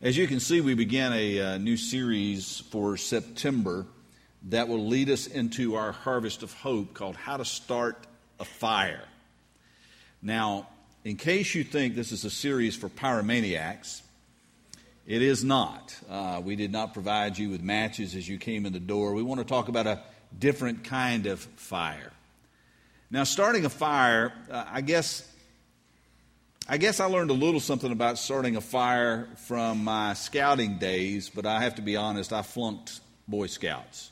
As you can see, we began a uh, new series for September that will lead us into our harvest of hope called How to Start a Fire. Now, in case you think this is a series for pyromaniacs, it is not. Uh, we did not provide you with matches as you came in the door. We want to talk about a different kind of fire. Now, starting a fire, uh, I guess I guess I learned a little something about starting a fire from my scouting days, but I have to be honest, I flunked Boy Scouts.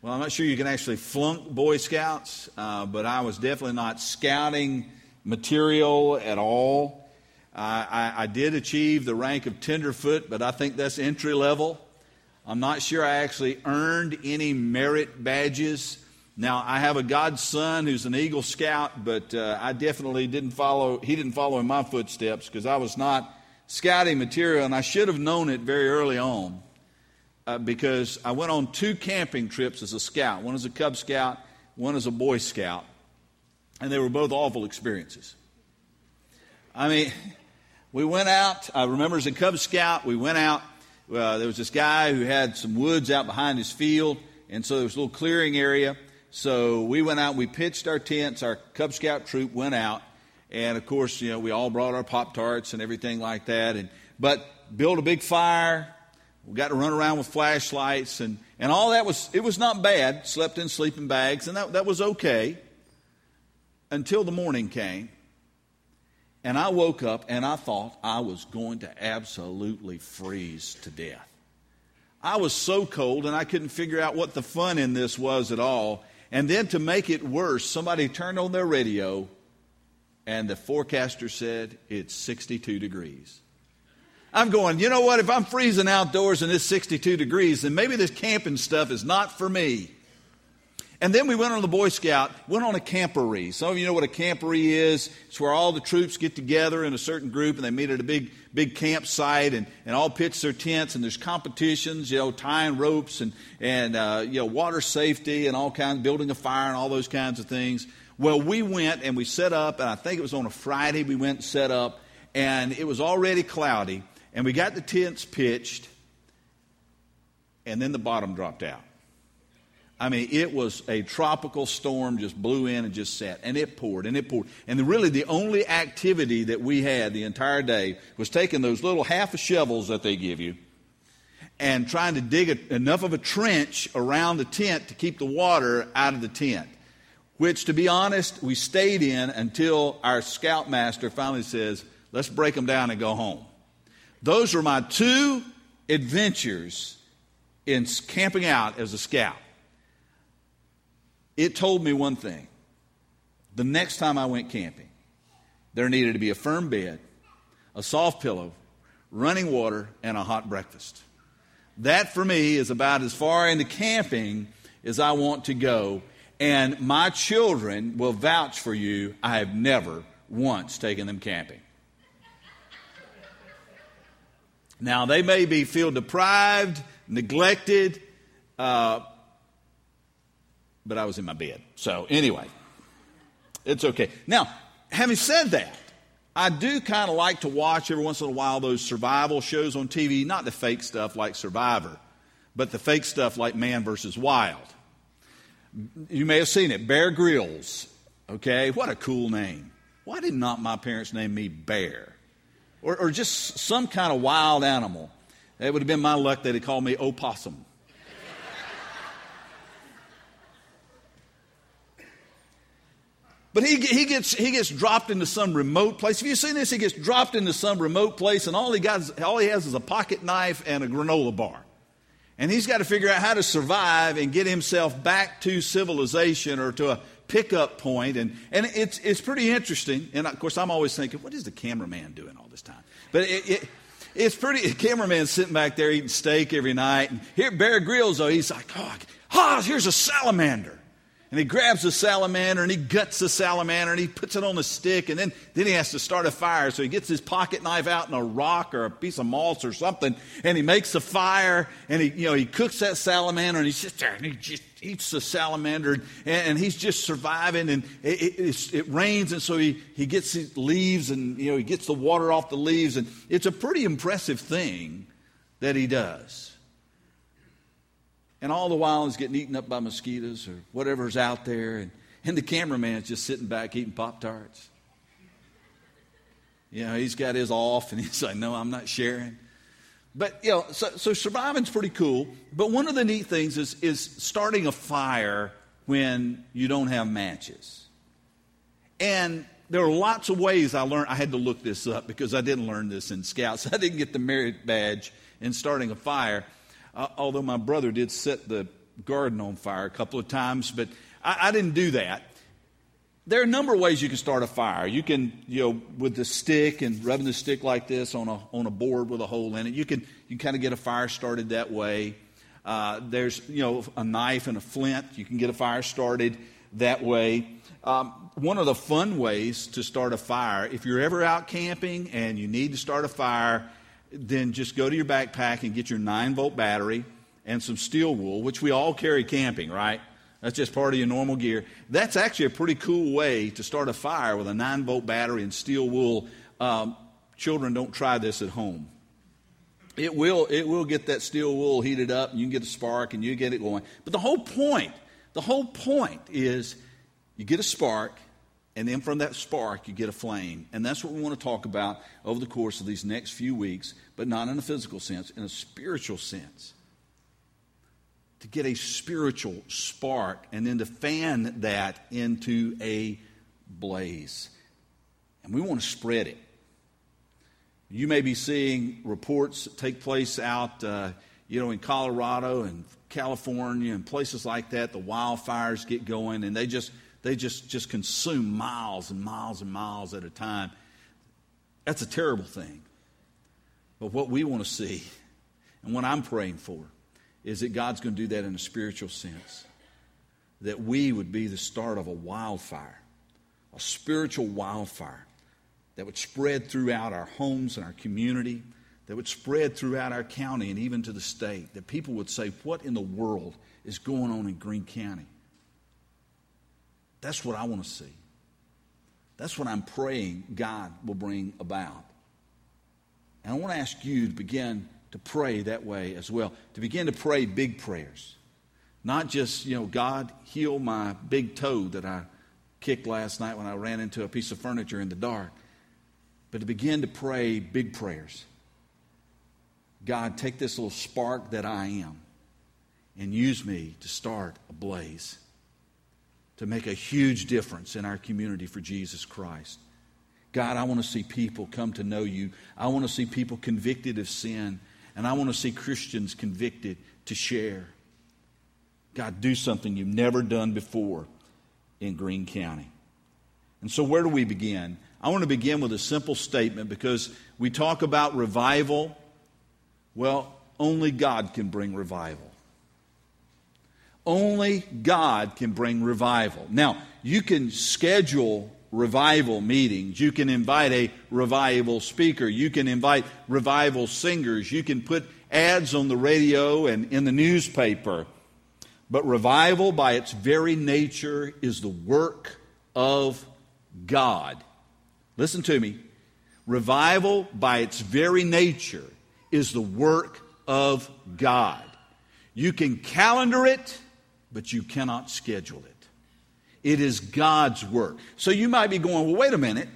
Well, I'm not sure you can actually flunk Boy Scouts, uh, but I was definitely not scouting material at all. Uh, I, I did achieve the rank of tenderfoot, but I think that's entry level. I'm not sure I actually earned any merit badges now, I have a godson who's an Eagle Scout, but uh, I definitely didn't follow, he didn't follow in my footsteps because I was not scouting material, and I should have known it very early on uh, because I went on two camping trips as a scout one as a Cub Scout, one as a Boy Scout, and they were both awful experiences. I mean, we went out, I remember as a Cub Scout, we went out. Uh, there was this guy who had some woods out behind his field, and so there was a little clearing area. So we went out, we pitched our tents, our Cub Scout troop went out, and of course, you know, we all brought our Pop Tarts and everything like that. And, but built a big fire. We got to run around with flashlights and, and all that was, it was not bad. Slept in sleeping bags, and that, that was okay until the morning came. And I woke up and I thought I was going to absolutely freeze to death. I was so cold and I couldn't figure out what the fun in this was at all. And then to make it worse, somebody turned on their radio and the forecaster said it's 62 degrees. I'm going, you know what? If I'm freezing outdoors and it's 62 degrees, then maybe this camping stuff is not for me. And then we went on the Boy Scout, went on a camporee. Some of you know what a camporee is. It's where all the troops get together in a certain group and they meet at a big, big campsite and, and all pitch their tents and there's competitions, you know, tying ropes and, and uh, you know, water safety and all kinds, building a fire and all those kinds of things. Well, we went and we set up, and I think it was on a Friday we went and set up, and it was already cloudy, and we got the tents pitched, and then the bottom dropped out. I mean, it was a tropical storm, just blew in and just set, and it poured and it poured. And really, the only activity that we had the entire day was taking those little half shovels that they give you and trying to dig a, enough of a trench around the tent to keep the water out of the tent. Which, to be honest, we stayed in until our scoutmaster finally says, let's break them down and go home. Those were my two adventures in camping out as a scout it told me one thing. The next time I went camping, there needed to be a firm bed, a soft pillow, running water, and a hot breakfast. That for me is about as far into camping as I want to go. And my children will vouch for you. I have never once taken them camping. Now, they may be feel deprived, neglected, uh, but I was in my bed. So, anyway, it's okay. Now, having said that, I do kind of like to watch every once in a while those survival shows on TV, not the fake stuff like Survivor, but the fake stuff like Man versus Wild. You may have seen it, Bear Grylls. Okay, what a cool name. Why did not my parents name me Bear? Or, or just some kind of wild animal. It would have been my luck that they called me Opossum. But he, he, gets, he gets dropped into some remote place. Have you seen this? He gets dropped into some remote place, and all he, got is, all he has is a pocket knife and a granola bar. And he's got to figure out how to survive and get himself back to civilization or to a pickup point. And, and it's, it's pretty interesting. And of course, I'm always thinking, what is the cameraman doing all this time? But it, it, it's pretty, the cameraman's sitting back there eating steak every night. And here, Bear Grylls, though, he's like, oh, oh here's a salamander. And he grabs a salamander and he guts the salamander and he puts it on the stick and then, then he has to start a fire. So he gets his pocket knife out and a rock or a piece of moss or something and he makes a fire and he, you know, he cooks that salamander and he sits there and he just eats the salamander and, and he's just surviving and it, it, it, rains and so he, he gets his leaves and, you know, he gets the water off the leaves and it's a pretty impressive thing that he does. And all the while he's getting eaten up by mosquitoes or whatever's out there. And, and the cameraman's just sitting back eating Pop Tarts. You know, he's got his off and he's like, no, I'm not sharing. But, you know, so, so surviving's pretty cool. But one of the neat things is, is starting a fire when you don't have matches. And there are lots of ways I learned. I had to look this up because I didn't learn this in Scouts. I didn't get the merit badge in starting a fire uh, although my brother did set the garden on fire a couple of times, but I, I didn't do that. There are a number of ways you can start a fire. You can, you know, with the stick and rubbing the stick like this on a, on a board with a hole in it, you can, you can kind of get a fire started that way. Uh, there's, you know, a knife and a flint. You can get a fire started that way. Um, one of the fun ways to start a fire, if you're ever out camping and you need to start a fire, then just go to your backpack and get your 9 volt battery and some steel wool, which we all carry camping, right? That's just part of your normal gear. That's actually a pretty cool way to start a fire with a 9 volt battery and steel wool. Um, children, don't try this at home. It will, it will get that steel wool heated up, and you can get a spark and you get it going. But the whole point, the whole point is you get a spark, and then from that spark, you get a flame. And that's what we want to talk about over the course of these next few weeks, but not in a physical sense, in a spiritual sense. To get a spiritual spark and then to fan that into a blaze. And we want to spread it. You may be seeing reports take place out, uh, you know, in Colorado and California and places like that. The wildfires get going, and they just they just, just consume miles and miles and miles at a time. That's a terrible thing. But what we want to see, and what I'm praying for, is that God's going to do that in a spiritual sense. That we would be the start of a wildfire, a spiritual wildfire that would spread throughout our homes and our community, that would spread throughout our county and even to the state. That people would say, What in the world is going on in Greene County? That's what I want to see. That's what I'm praying God will bring about. And I want to ask you to begin to pray that way as well, to begin to pray big prayers. Not just, you know, God, heal my big toe that I kicked last night when I ran into a piece of furniture in the dark, but to begin to pray big prayers. God, take this little spark that I am and use me to start a blaze to make a huge difference in our community for Jesus Christ. God, I want to see people come to know you. I want to see people convicted of sin. And I want to see Christians convicted to share. God, do something you've never done before in Greene County. And so, where do we begin? I want to begin with a simple statement because we talk about revival. Well, only God can bring revival. Only God can bring revival. Now, you can schedule revival meetings. You can invite a revival speaker. You can invite revival singers. You can put ads on the radio and in the newspaper. But revival, by its very nature, is the work of God. Listen to me. Revival, by its very nature, is the work of God. You can calendar it but you cannot schedule it. It is God's work. So you might be going, well, wait a minute.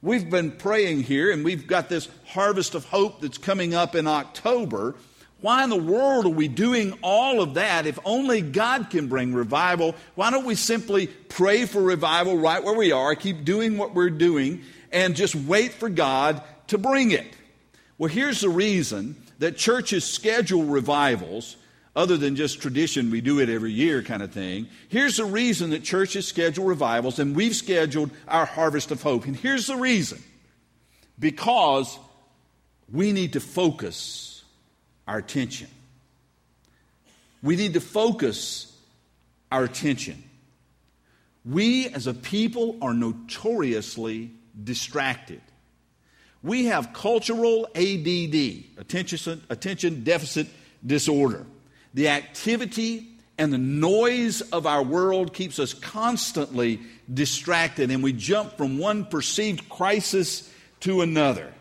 We've been praying here and we've got this harvest of hope that's coming up in October. Why in the world are we doing all of that if only God can bring revival? Why don't we simply pray for revival right where we are, keep doing what we're doing, and just wait for God to bring it? Well, here's the reason that churches schedule revivals other than just tradition, we do it every year kind of thing. Here's the reason that churches schedule revivals, and we've scheduled our harvest of hope. And here's the reason because we need to focus our attention. We need to focus our attention. We as a people are notoriously distracted. We have cultural ADD, attention, attention deficit disorder. The activity and the noise of our world keeps us constantly distracted, and we jump from one perceived crisis to another.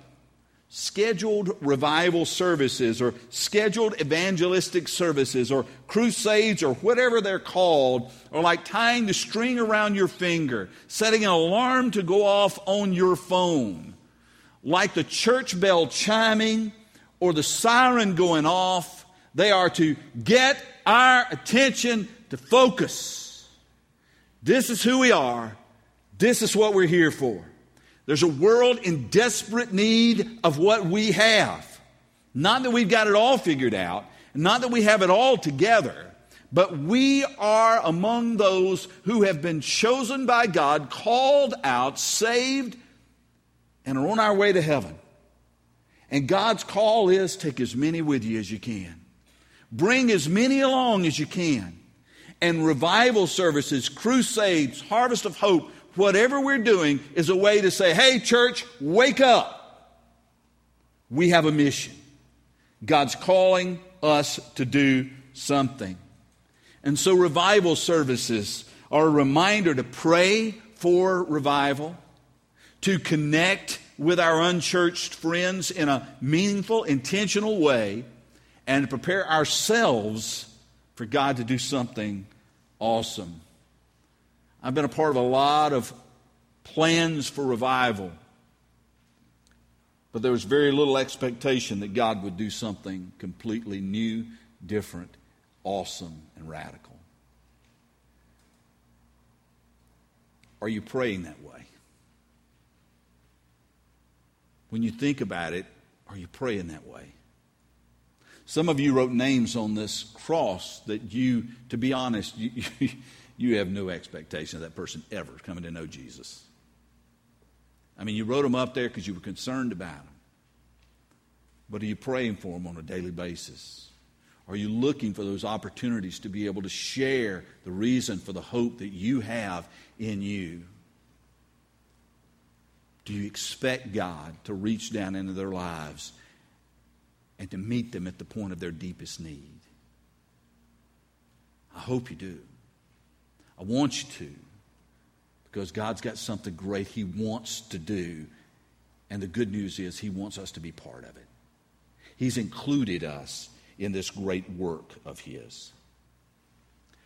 Scheduled revival services, or scheduled evangelistic services, or crusades, or whatever they're called, are like tying the string around your finger, setting an alarm to go off on your phone. Like the church bell chiming or the siren going off, they are to get our attention to focus. This is who we are. This is what we're here for. There's a world in desperate need of what we have. Not that we've got it all figured out, not that we have it all together, but we are among those who have been chosen by God, called out, saved, and are on our way to heaven. And God's call is take as many with you as you can. Bring as many along as you can. And revival services, crusades, harvest of hope, whatever we're doing is a way to say, hey, church, wake up. We have a mission. God's calling us to do something. And so, revival services are a reminder to pray for revival, to connect with our unchurched friends in a meaningful, intentional way, and to prepare ourselves for God to do something awesome. I've been a part of a lot of plans for revival, but there was very little expectation that God would do something completely new, different, awesome, and radical. Are you praying that way? When you think about it, are you praying that way? Some of you wrote names on this cross that you, to be honest, you, you, have no expectation of that person ever coming to know Jesus. I mean, you wrote them up there because you were concerned about them. But are you praying for them on a daily basis? Are you looking for those opportunities to be able to share the reason for the hope that you have in you? Do you expect God to reach down into their lives and to meet them at the point of their deepest need. I hope you do. I want you to because God's got something great He wants to do. And the good news is He wants us to be part of it. He's included us in this great work of His.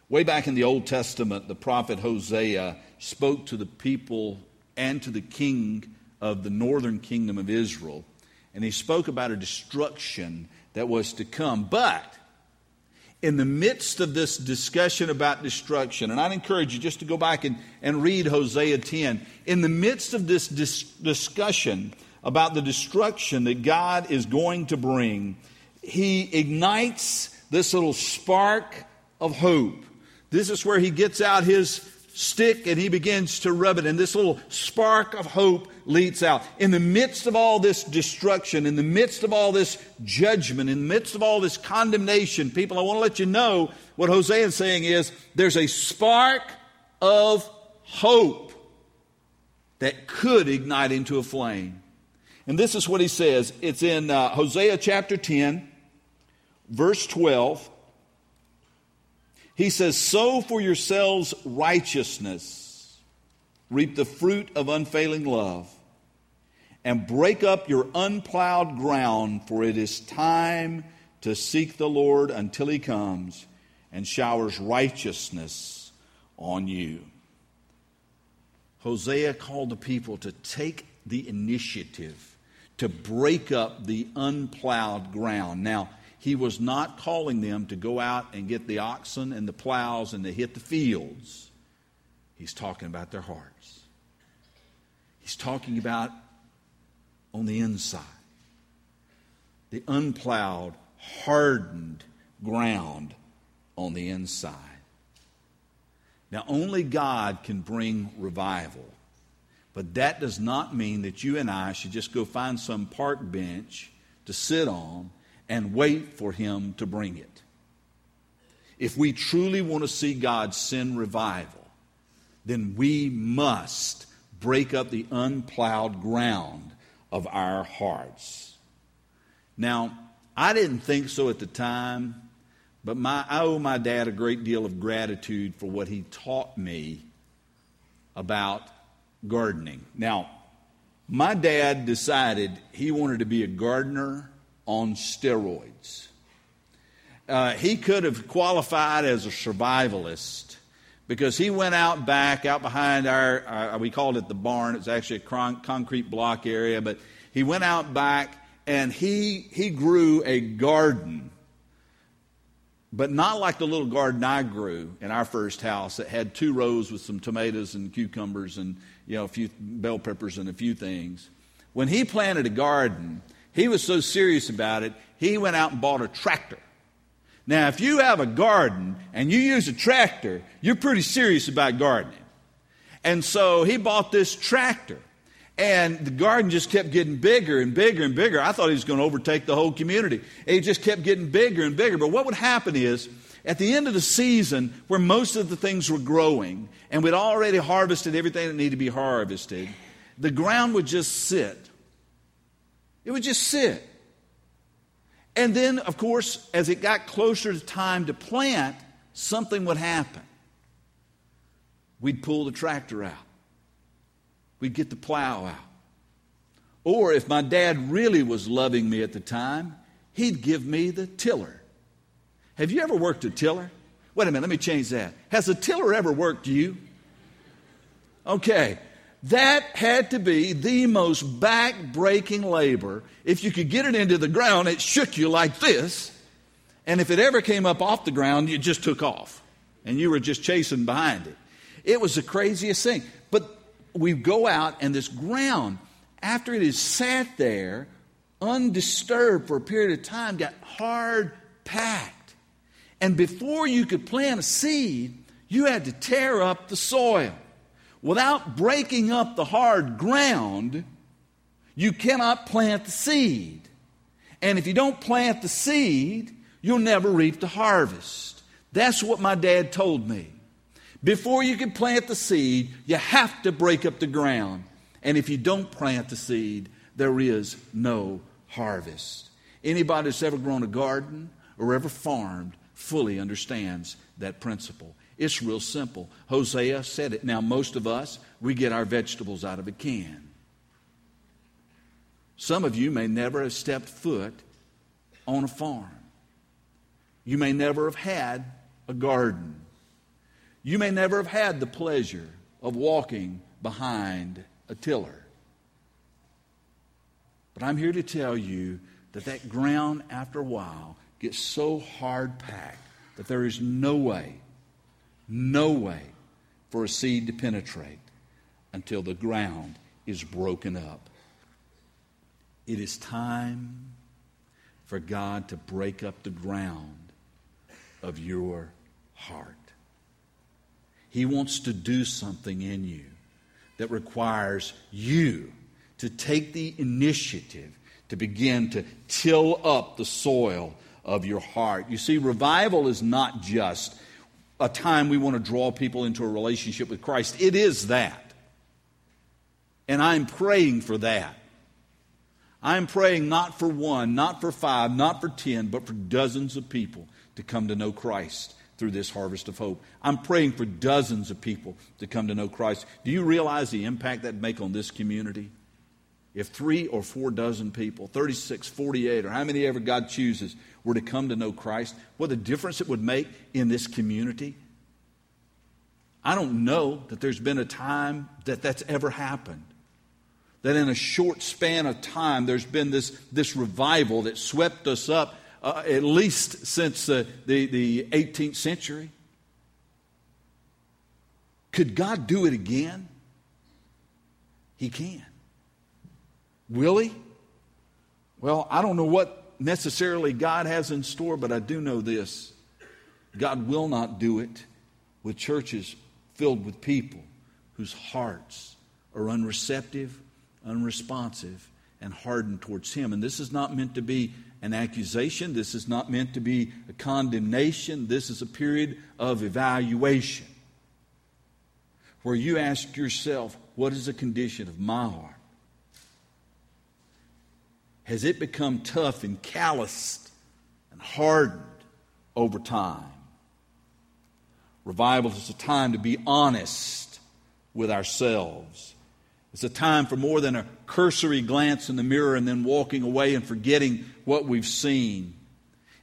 Way back in the Old Testament, the prophet Hosea spoke to the people and to the king of the northern kingdom of Israel and he spoke about a destruction that was to come. But in the midst of this discussion about destruction, and I'd encourage you just to go back and, and read Hosea 10. In the midst of this dis- discussion about the destruction that God is going to bring, he ignites this little spark of hope. This is where he gets out his stick and he begins to rub it, and this little spark of hope leads out. In the midst of all this destruction, in the midst of all this judgment, in the midst of all this condemnation, people, I want to let you know what Hosea is saying is there's a spark of hope that could ignite into a flame. And this is what he says. It's in uh, Hosea chapter 10, verse 12. He says, Sow for yourselves righteousness, reap the fruit of unfailing love, and break up your unplowed ground, for it is time to seek the Lord until he comes and showers righteousness on you. Hosea called the people to take the initiative to break up the unplowed ground. Now, he was not calling them to go out and get the oxen and the plows and to hit the fields. He's talking about their hearts. He's talking about on the inside the unplowed, hardened ground on the inside. Now, only God can bring revival. But that does not mean that you and I should just go find some park bench to sit on and wait for Him to bring it. If we truly want to see God send revival, then we must break up the unplowed ground of our hearts. Now, I didn't think so at the time, but my, I owe my dad a great deal of gratitude for what he taught me about gardening. Now, my dad decided he wanted to be a gardener on steroids. Uh, he could have qualified as a survivalist because he went out back, out behind our, uh, we called it the barn. It's actually a con- concrete block area, but he went out back and he, he grew a garden, but not like the little garden I grew in our first house that had two rows with some tomatoes and cucumbers and you know, a few bell peppers and a few things. When he planted a garden, he was so serious about it, he went out and bought a tractor. Now, if you have a garden and you use a tractor, you're pretty serious about gardening. And so he bought this tractor. And the garden just kept getting bigger and bigger and bigger. I thought he was going to overtake the whole community. It just kept getting bigger and bigger. But what would happen is, at the end of the season, where most of the things were growing, and we'd already harvested everything that needed to be harvested, the ground would just sit. It would just sit. And then, of course, as it got closer to time to plant, something would happen. We'd pull the tractor out we'd get the plow out. Or if my dad really was loving me at the time, he'd give me the tiller. Have you ever worked a tiller? Wait a minute, let me change that. Has a tiller ever worked you? Okay, that had to be the most back breaking labor. If you could get it into the ground, it shook you like this. And if it ever came up off the ground, you just took off and you were just chasing behind it. It was the craziest thing. But we go out and this ground, after it is sat there undisturbed for a period of time, got hard packed. And before you could plant a seed, you had to tear up the soil. Without breaking up the hard ground, you cannot plant the seed. And if you don't plant the seed, you'll never reap the harvest. That's what my dad told me. Before you can plant the seed, you have to break up the ground. And if you don't plant the seed, there is no harvest. Anybody that's ever grown a garden or ever farmed fully understands that principle. It's real simple. Hosea said it. Now, most of us, we get our vegetables out of a can. Some of you may never have stepped foot on a farm. You may never have had a garden. You may never have had the pleasure of walking behind a tiller. But I'm here to tell you that that ground, after a while, gets so hard packed that there is no way, no way for a seed to penetrate until the ground is broken up. It is time for God to break up the ground of your heart. He wants to do something in you that requires you to take the initiative to begin to till up the soil of your heart. You see, revival is not just a time we want to draw people into a relationship with Christ, it is that. And I'm praying for that. I'm praying not for one, not for five, not for ten, but for dozens of people to come to know Christ through this harvest of hope. I'm praying for dozens of people to come to know Christ. Do you realize the impact that'd make on this community? If three or four dozen people, 36, 48, or how many ever God chooses, were to come to know Christ, what a difference it would make in this community. I don't know that there's been a time that that's ever happened. That in a short span of time, there's been this, this revival that swept us up uh, at least since uh, the, the 18th century. Could God do it again? He can. Will He? Well, I don't know what necessarily God has in store, but I do know this God will not do it with churches filled with people whose hearts are unreceptive, unresponsive, and hardened towards Him. And this is not meant to be an accusation. This is not meant to be a condemnation. This is a period of evaluation. where you ask yourself, what is the condition of my heart? Has it become tough and calloused and hardened over time? Revival is a time to be honest with ourselves. It's a time for more than a cursory glance in the mirror and then walking away and forgetting what we've seen.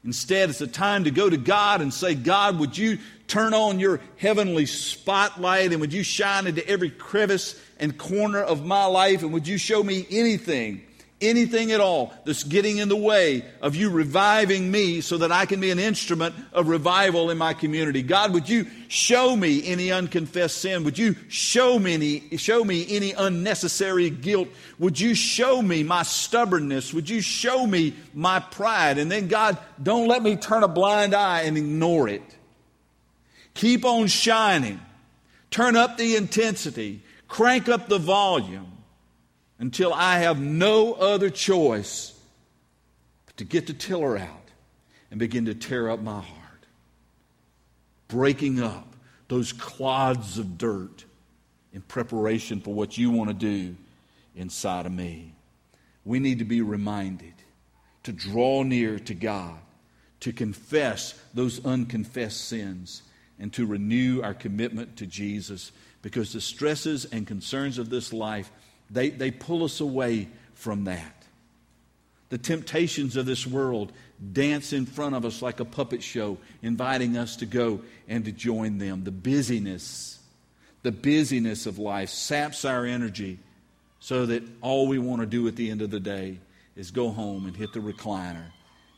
Instead, it's a time to go to God and say, God, would you turn on your heavenly spotlight and would you shine into every crevice and corner of my life and would you show me anything anything at all that's getting in the way of you reviving me so that I can be an instrument of revival in my community. God, would you show me any unconfessed sin? Would you show me any, show me any unnecessary guilt? Would you show me my stubbornness? Would you show me my pride? And then God, don't let me turn a blind eye and ignore it. Keep on shining. Turn up the intensity. Crank up the volume until I have no other choice but to get the tiller out and begin to tear up my heart, breaking up those clods of dirt in preparation for what you want to do inside of me. We need to be reminded to draw near to God, to confess those unconfessed sins, and to renew our commitment to Jesus because the stresses and concerns of this life they, they pull us away from that. The temptations of this world dance in front of us like a puppet show, inviting us to go and to join them. The busyness, the busyness of life saps our energy so that all we want to do at the end of the day is go home and hit the recliner.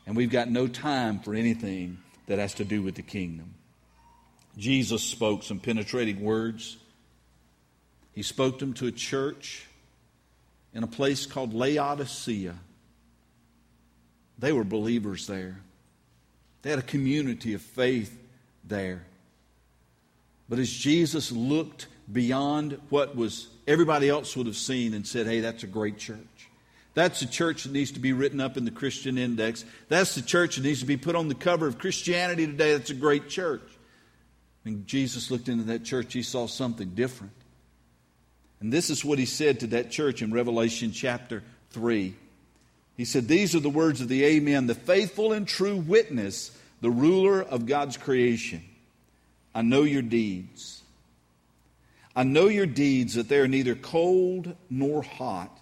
And we've got no time for anything that has to do with the kingdom. Jesus spoke some penetrating words. He spoke them to a church in a place called Laodicea. They were believers there, they had a community of faith there. But as Jesus looked beyond what was everybody else would have seen and said, "Hey, that's a great church." That's a church that needs to be written up in the Christian Index. That's the church that needs to be put on the cover of Christianity Today. That's a great church. When Jesus looked into that church, he saw something different. And this is what he said to that church in Revelation chapter 3. He said, These are the words of the Amen, the faithful and true witness, the ruler of God's creation. I know your deeds. I know your deeds, that they are neither cold nor hot.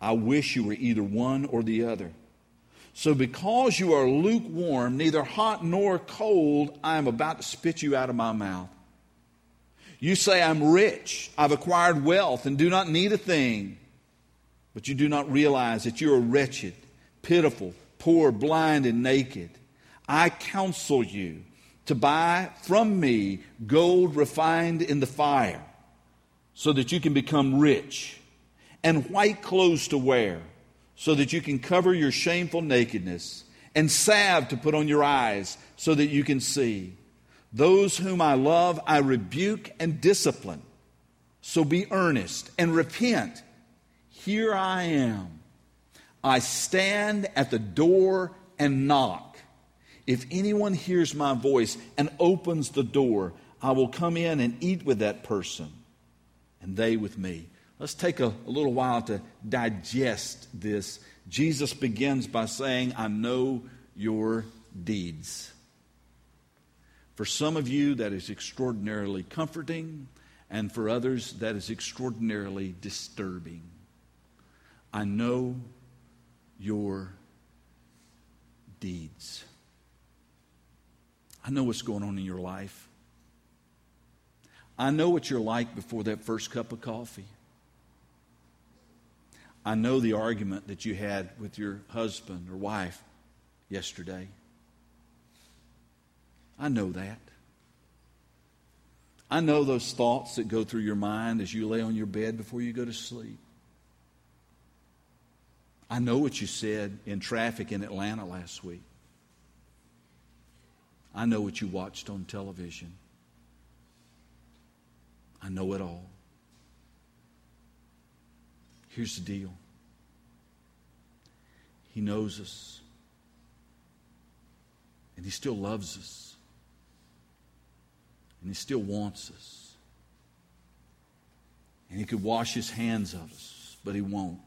I wish you were either one or the other. So, because you are lukewarm, neither hot nor cold, I am about to spit you out of my mouth. You say, I'm rich, I've acquired wealth, and do not need a thing. But you do not realize that you are wretched, pitiful, poor, blind, and naked. I counsel you to buy from me gold refined in the fire, so that you can become rich, and white clothes to wear, so that you can cover your shameful nakedness, and salve to put on your eyes, so that you can see. Those whom I love, I rebuke and discipline. So be earnest and repent. Here I am. I stand at the door and knock. If anyone hears my voice and opens the door, I will come in and eat with that person, and they with me. Let's take a, a little while to digest this. Jesus begins by saying, I know your deeds. For some of you, that is extraordinarily comforting, and for others, that is extraordinarily disturbing. I know your deeds. I know what's going on in your life. I know what you're like before that first cup of coffee. I know the argument that you had with your husband or wife yesterday. I know that. I know those thoughts that go through your mind as you lay on your bed before you go to sleep. I know what you said in traffic in Atlanta last week. I know what you watched on television. I know it all. Here's the deal He knows us, and He still loves us and He still wants us. And he could wash his hands of us, but he won't.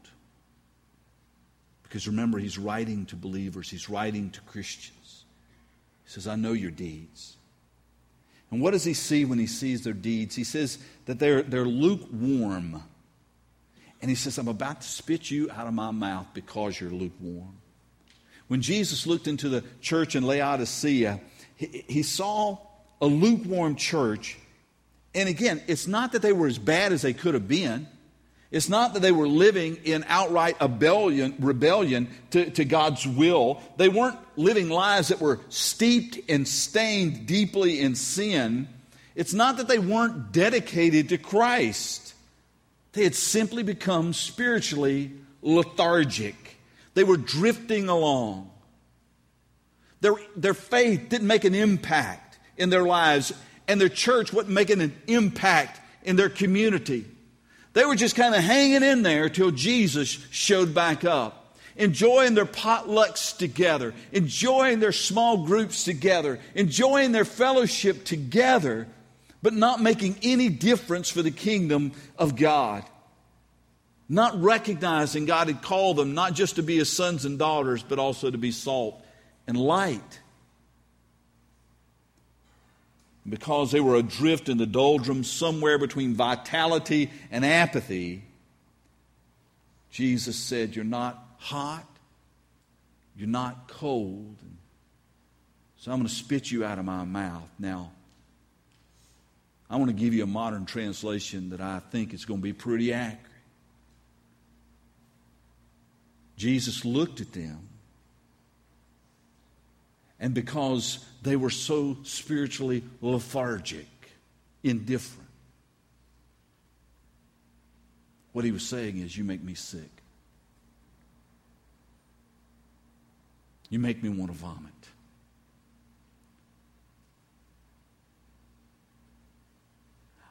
Because remember, he's writing to believers, he's writing to Christians. He says, I know your deeds. And what does he see when he sees their deeds? He says that they're, they're lukewarm. And he says, I'm about to spit you out of my mouth because you're lukewarm. When Jesus looked into the church in Laodicea, he, he saw a lukewarm church. And again, it's not that they were as bad as they could have been. It's not that they were living in outright rebellion, rebellion to, to, God's will. They weren't living lives that were steeped and stained deeply in sin. It's not that they weren't dedicated to Christ. They had simply become spiritually lethargic. They were drifting along. Their, their faith didn't make an impact in their lives, and their church wasn't making an impact in their community. They were just kind of hanging in there till Jesus showed back up, enjoying their potlucks together, enjoying their small groups together, enjoying their fellowship together, but not making any difference for the kingdom of God. Not recognizing God had called them not just to be his sons and daughters, but also to be salt and light because they were adrift in the doldrums somewhere between vitality and apathy, Jesus said, You're not hot, you're not cold. So I'm going to spit you out of my mouth. Now, I want to give you a modern translation that I think is going to be pretty accurate. Jesus looked at them and because they were so spiritually lethargic, indifferent. What he was saying is, You make me sick. You make me want to vomit.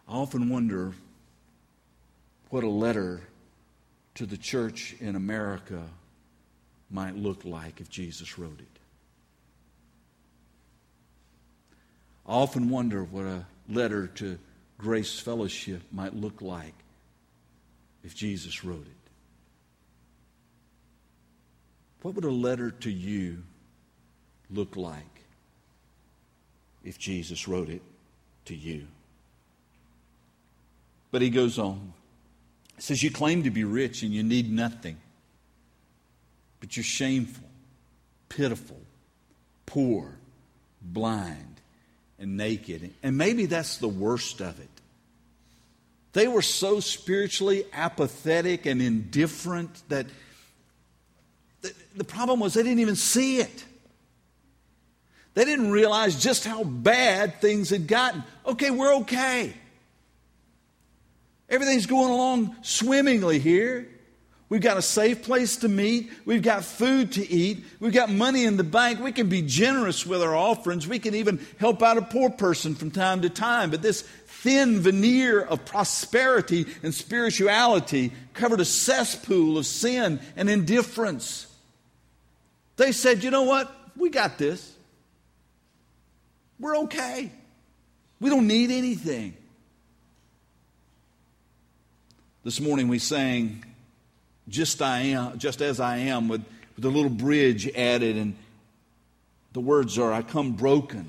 I often wonder what a letter to the church in America might look like if Jesus wrote it. I often wonder what a letter to Grace Fellowship might look like if Jesus wrote it. What would a letter to you look like if Jesus wrote it to you? But he goes on. He says, You claim to be rich and you need nothing, but you're shameful, pitiful, poor, blind and naked. And maybe that's the worst of it. They were so spiritually apathetic and indifferent that the problem was they didn't even see it. They didn't realize just how bad things had gotten. Okay, we're okay. Everything's going along swimmingly here. We've got a safe place to meet. We've got food to eat. We've got money in the bank. We can be generous with our offerings. We can even help out a poor person from time to time. But this thin veneer of prosperity and spirituality covered a cesspool of sin and indifference. They said, you know what? We got this. We're okay. We don't need anything. This morning we sang just I am, just as I am, with, with a little bridge added, and the words are, I come broken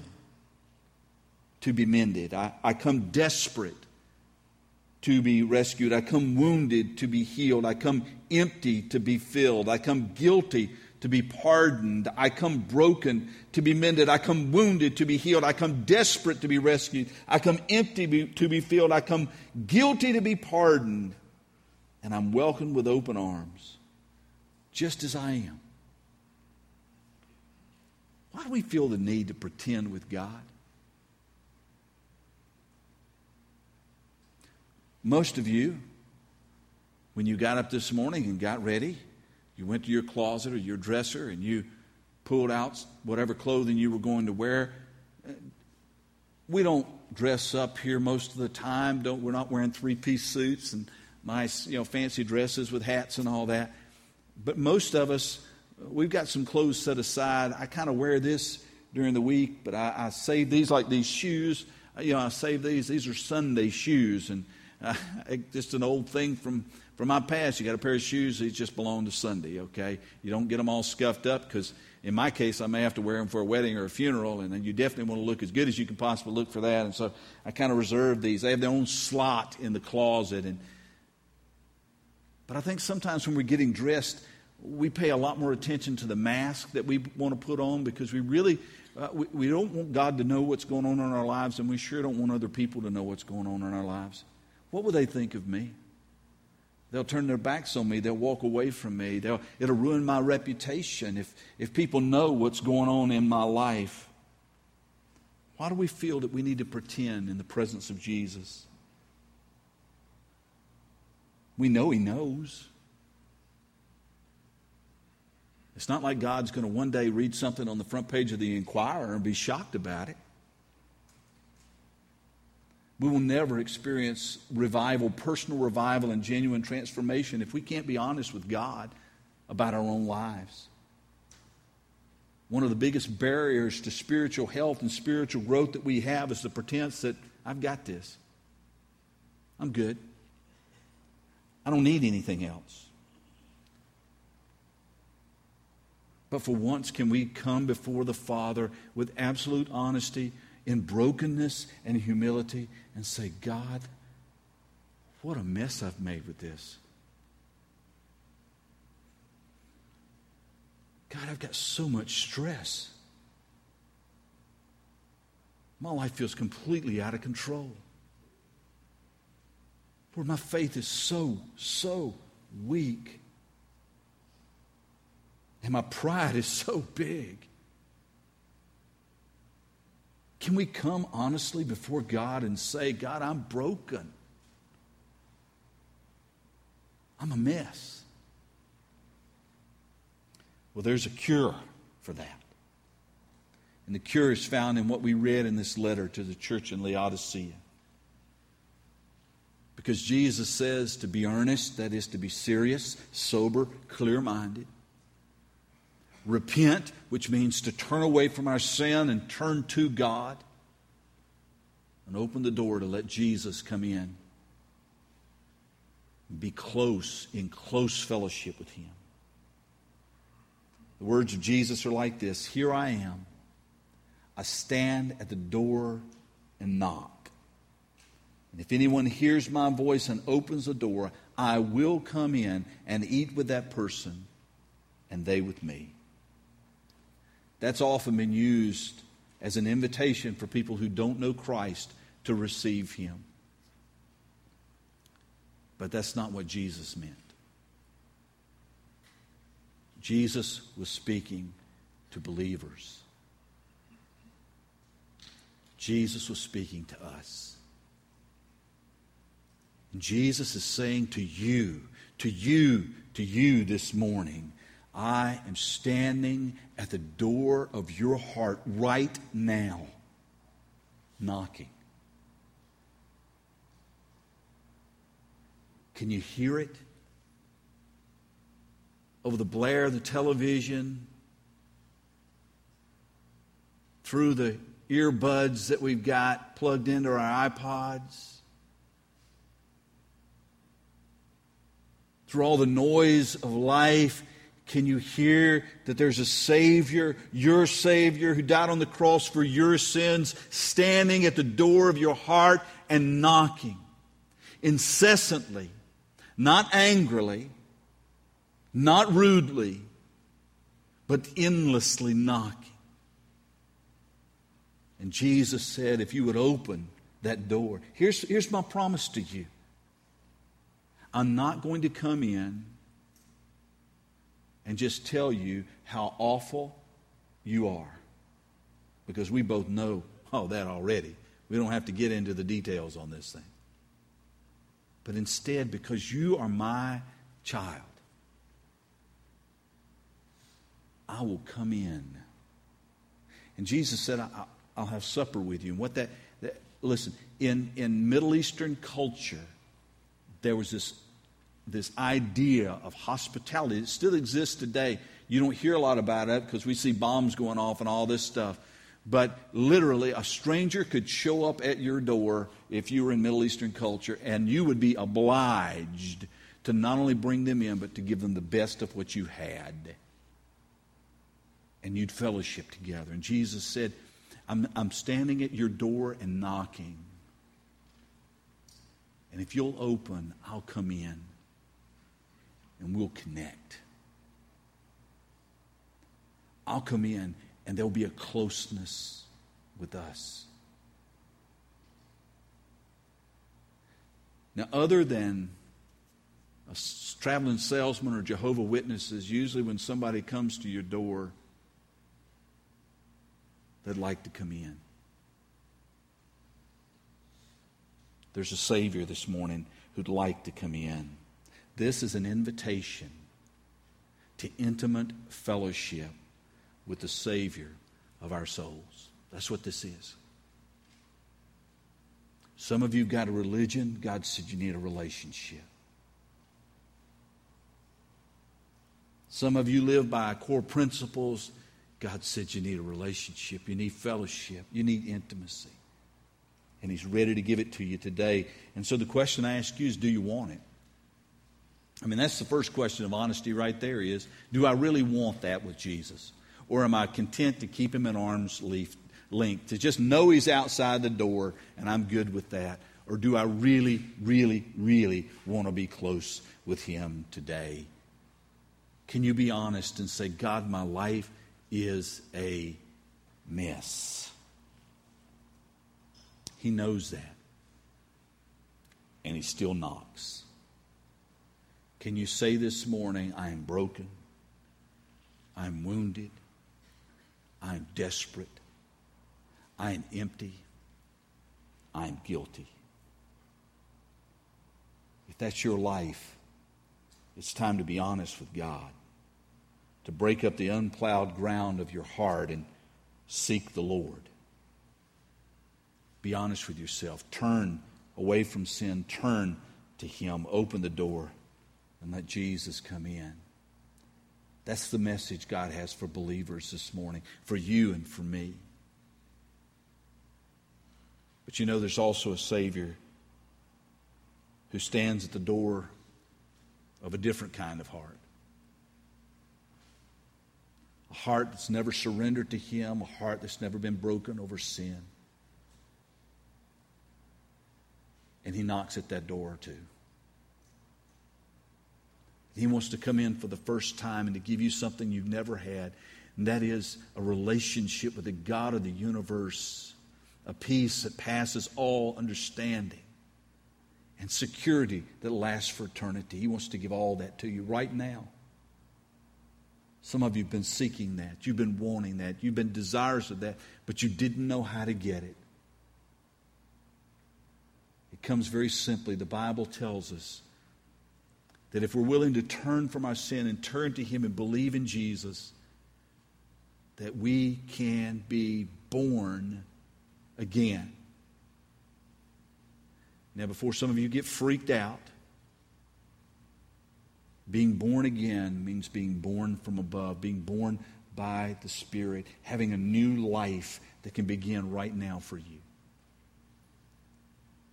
to be mended. I, I come desperate to be rescued. I come wounded to be healed. I come empty to be filled. I come guilty to be pardoned. I come broken to be mended. I come wounded to be healed. I come desperate to be rescued. I come empty to be filled. I come guilty to be pardoned and I'm welcomed with open arms, just as I am. Why do we feel the need to pretend with God? Most of you, when you got up this morning and got ready, you went to your closet or your dresser and you pulled out whatever clothing you were going to wear. We don't dress up here most of the time. Don't, we're not wearing three piece suits and nice, you know, fancy dresses with hats and all that. But most of us, we've got some clothes set aside. I kind of wear this during the week, but I, I save these like these shoes. You know, I save these. These are Sunday shoes, and uh, just an old thing from, from my past. You got a pair of shoes that just belong to Sunday, okay? You don't get them all scuffed up because in my case, I may have to wear them for a wedding or a funeral, and then you definitely want to look as good as you can possibly look for that. And so I kind of reserve these. They have their own slot in the closet. And, but I think sometimes when we're getting dressed, we pay a lot more attention to the mask that we want to put on because we really uh, we, we don't want God to know what's going on in our lives, and we sure don't want other people to know what's going on in our lives. What will they think of me? They'll turn their backs on me. They'll walk away from me. They'll, it'll ruin my reputation if, if people know what's going on in my life. Why do we feel that we need to pretend in the presence of Jesus? We know He knows. It's not like God's going to one day read something on the front page of the Inquirer and be shocked about it. We will never experience revival, personal revival, and genuine transformation if we can't be honest with God about our own lives. One of the biggest barriers to spiritual health and spiritual growth that we have is the pretense that I've got this. I'm good. I don't need anything else. But for once, can we come before the Father with absolute honesty, in brokenness and humility, and say, God, what a mess I've made with this. God, I've got so much stress. My life feels completely out of control. Lord, my faith is so, so weak. And my pride is so big. Can we come honestly before God and say, God, I'm broken? I'm a mess. Well, there's a cure for that. And the cure is found in what we read in this letter to the church in Laodicea. Because Jesus says to be earnest, that is to be serious, sober, clear minded repent, which means to turn away from our sin and turn to God, and open the door to let Jesus come in. Be close, in close fellowship with Him. The words of Jesus are like this Here I am. I stand at the door and knock. And if anyone hears my voice and opens the door, I will come in and eat with that person, and they with me. That's often been used as an invitation for people who don't know Christ to receive Him. But that's not what Jesus meant. Jesus was speaking to believers. Jesus was speaking to us. Jesus is saying to you, to you, to you this morning, I am standing at the door of your heart right now, knocking. Can you hear it? Over the blare of the television, through the earbuds that we've got plugged into our iPods, through all the noise of life can you hear that there's a Savior, your Savior, who died on the cross for your sins, standing at the door of your heart and knocking incessantly, not angrily, not rudely, but endlessly knocking? And Jesus said, if you would open that door, here's, here's my promise to you I'm not going to come in and just tell you how awful you are. Because we both know all that already. We don't have to get into the details on this thing. But instead, because you are my child, I will come in. And Jesus said, I'll have supper with you. And what that, that listen, in, in Middle Eastern culture, there was this this idea of hospitality. It still exists today. You don't hear a lot about it because we see bombs going off and all this stuff. but literally, a stranger could show up at your door if you were in Middle Eastern culture, and you would be obliged to not only bring them in, but to give them the best of what you had. And you'd fellowship together. And Jesus said, I'm, I'm standing at your door and knocking. And if you'll open, I'll come in and we'll connect. I'll come in and there'll be a closeness with us. Now, other than a traveling salesman or Jehovah Witnesses, usually when somebody comes to your door, they'd like to come in. There's a Savior this morning who'd like to come in. This is an invitation to intimate fellowship with the Savior of our souls. That's what this is. Some of you got a religion, God said you need a relationship. Some of you live by core principles. God said you need a relationship, you need fellowship, you need intimacy. And He's ready to give it to you today. And so the question I ask you is do you want it? I mean, that's the first question of honesty right there is do I really want that with Jesus? Or am I content to keep him at arm's length, to just know he's outside the door and I'm good with that? Or do I really, really, really want to be close with him today? Can you be honest and say, God, my life is a mess? He knows that. And he still knocks. Can you say this morning, I am broken, I'm wounded, I'm desperate, I am empty, I'm guilty? If that's your life, it's time to be honest with God, to break up the unplowed ground of your heart and seek the Lord. Be honest with yourself. Turn away from sin. Turn to Him. Open the door and let Jesus come in. That's the message God has for believers this morning, for you and for me. But you know, there's also a Savior who stands at the door of a different kind of heart. A heart that's never surrendered to Him, a heart that's never been broken over sin. And He knocks at that door too. He wants to come in for the first time and to give you something you've never had, and that is a relationship with the God of the universe, a peace that passes all understanding, and security that lasts for eternity. He wants to give all that to you right now. Some of you have been seeking that. You've been wanting that. You've been desirous of that, but you didn't know how to get it. It comes very simply. The Bible tells us that if we're willing to turn from our sin and turn to Him and believe in Jesus, that we can be born again. Now, before some of you get freaked out, being born again means being born from above, being born by the Spirit, having a new life that can begin right now for you.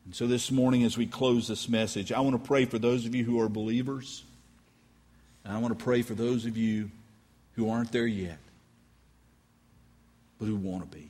And so this morning, as we close this message, I want to pray for those of you who are believers. And I want to pray for those of you who aren't there yet, but who want to be.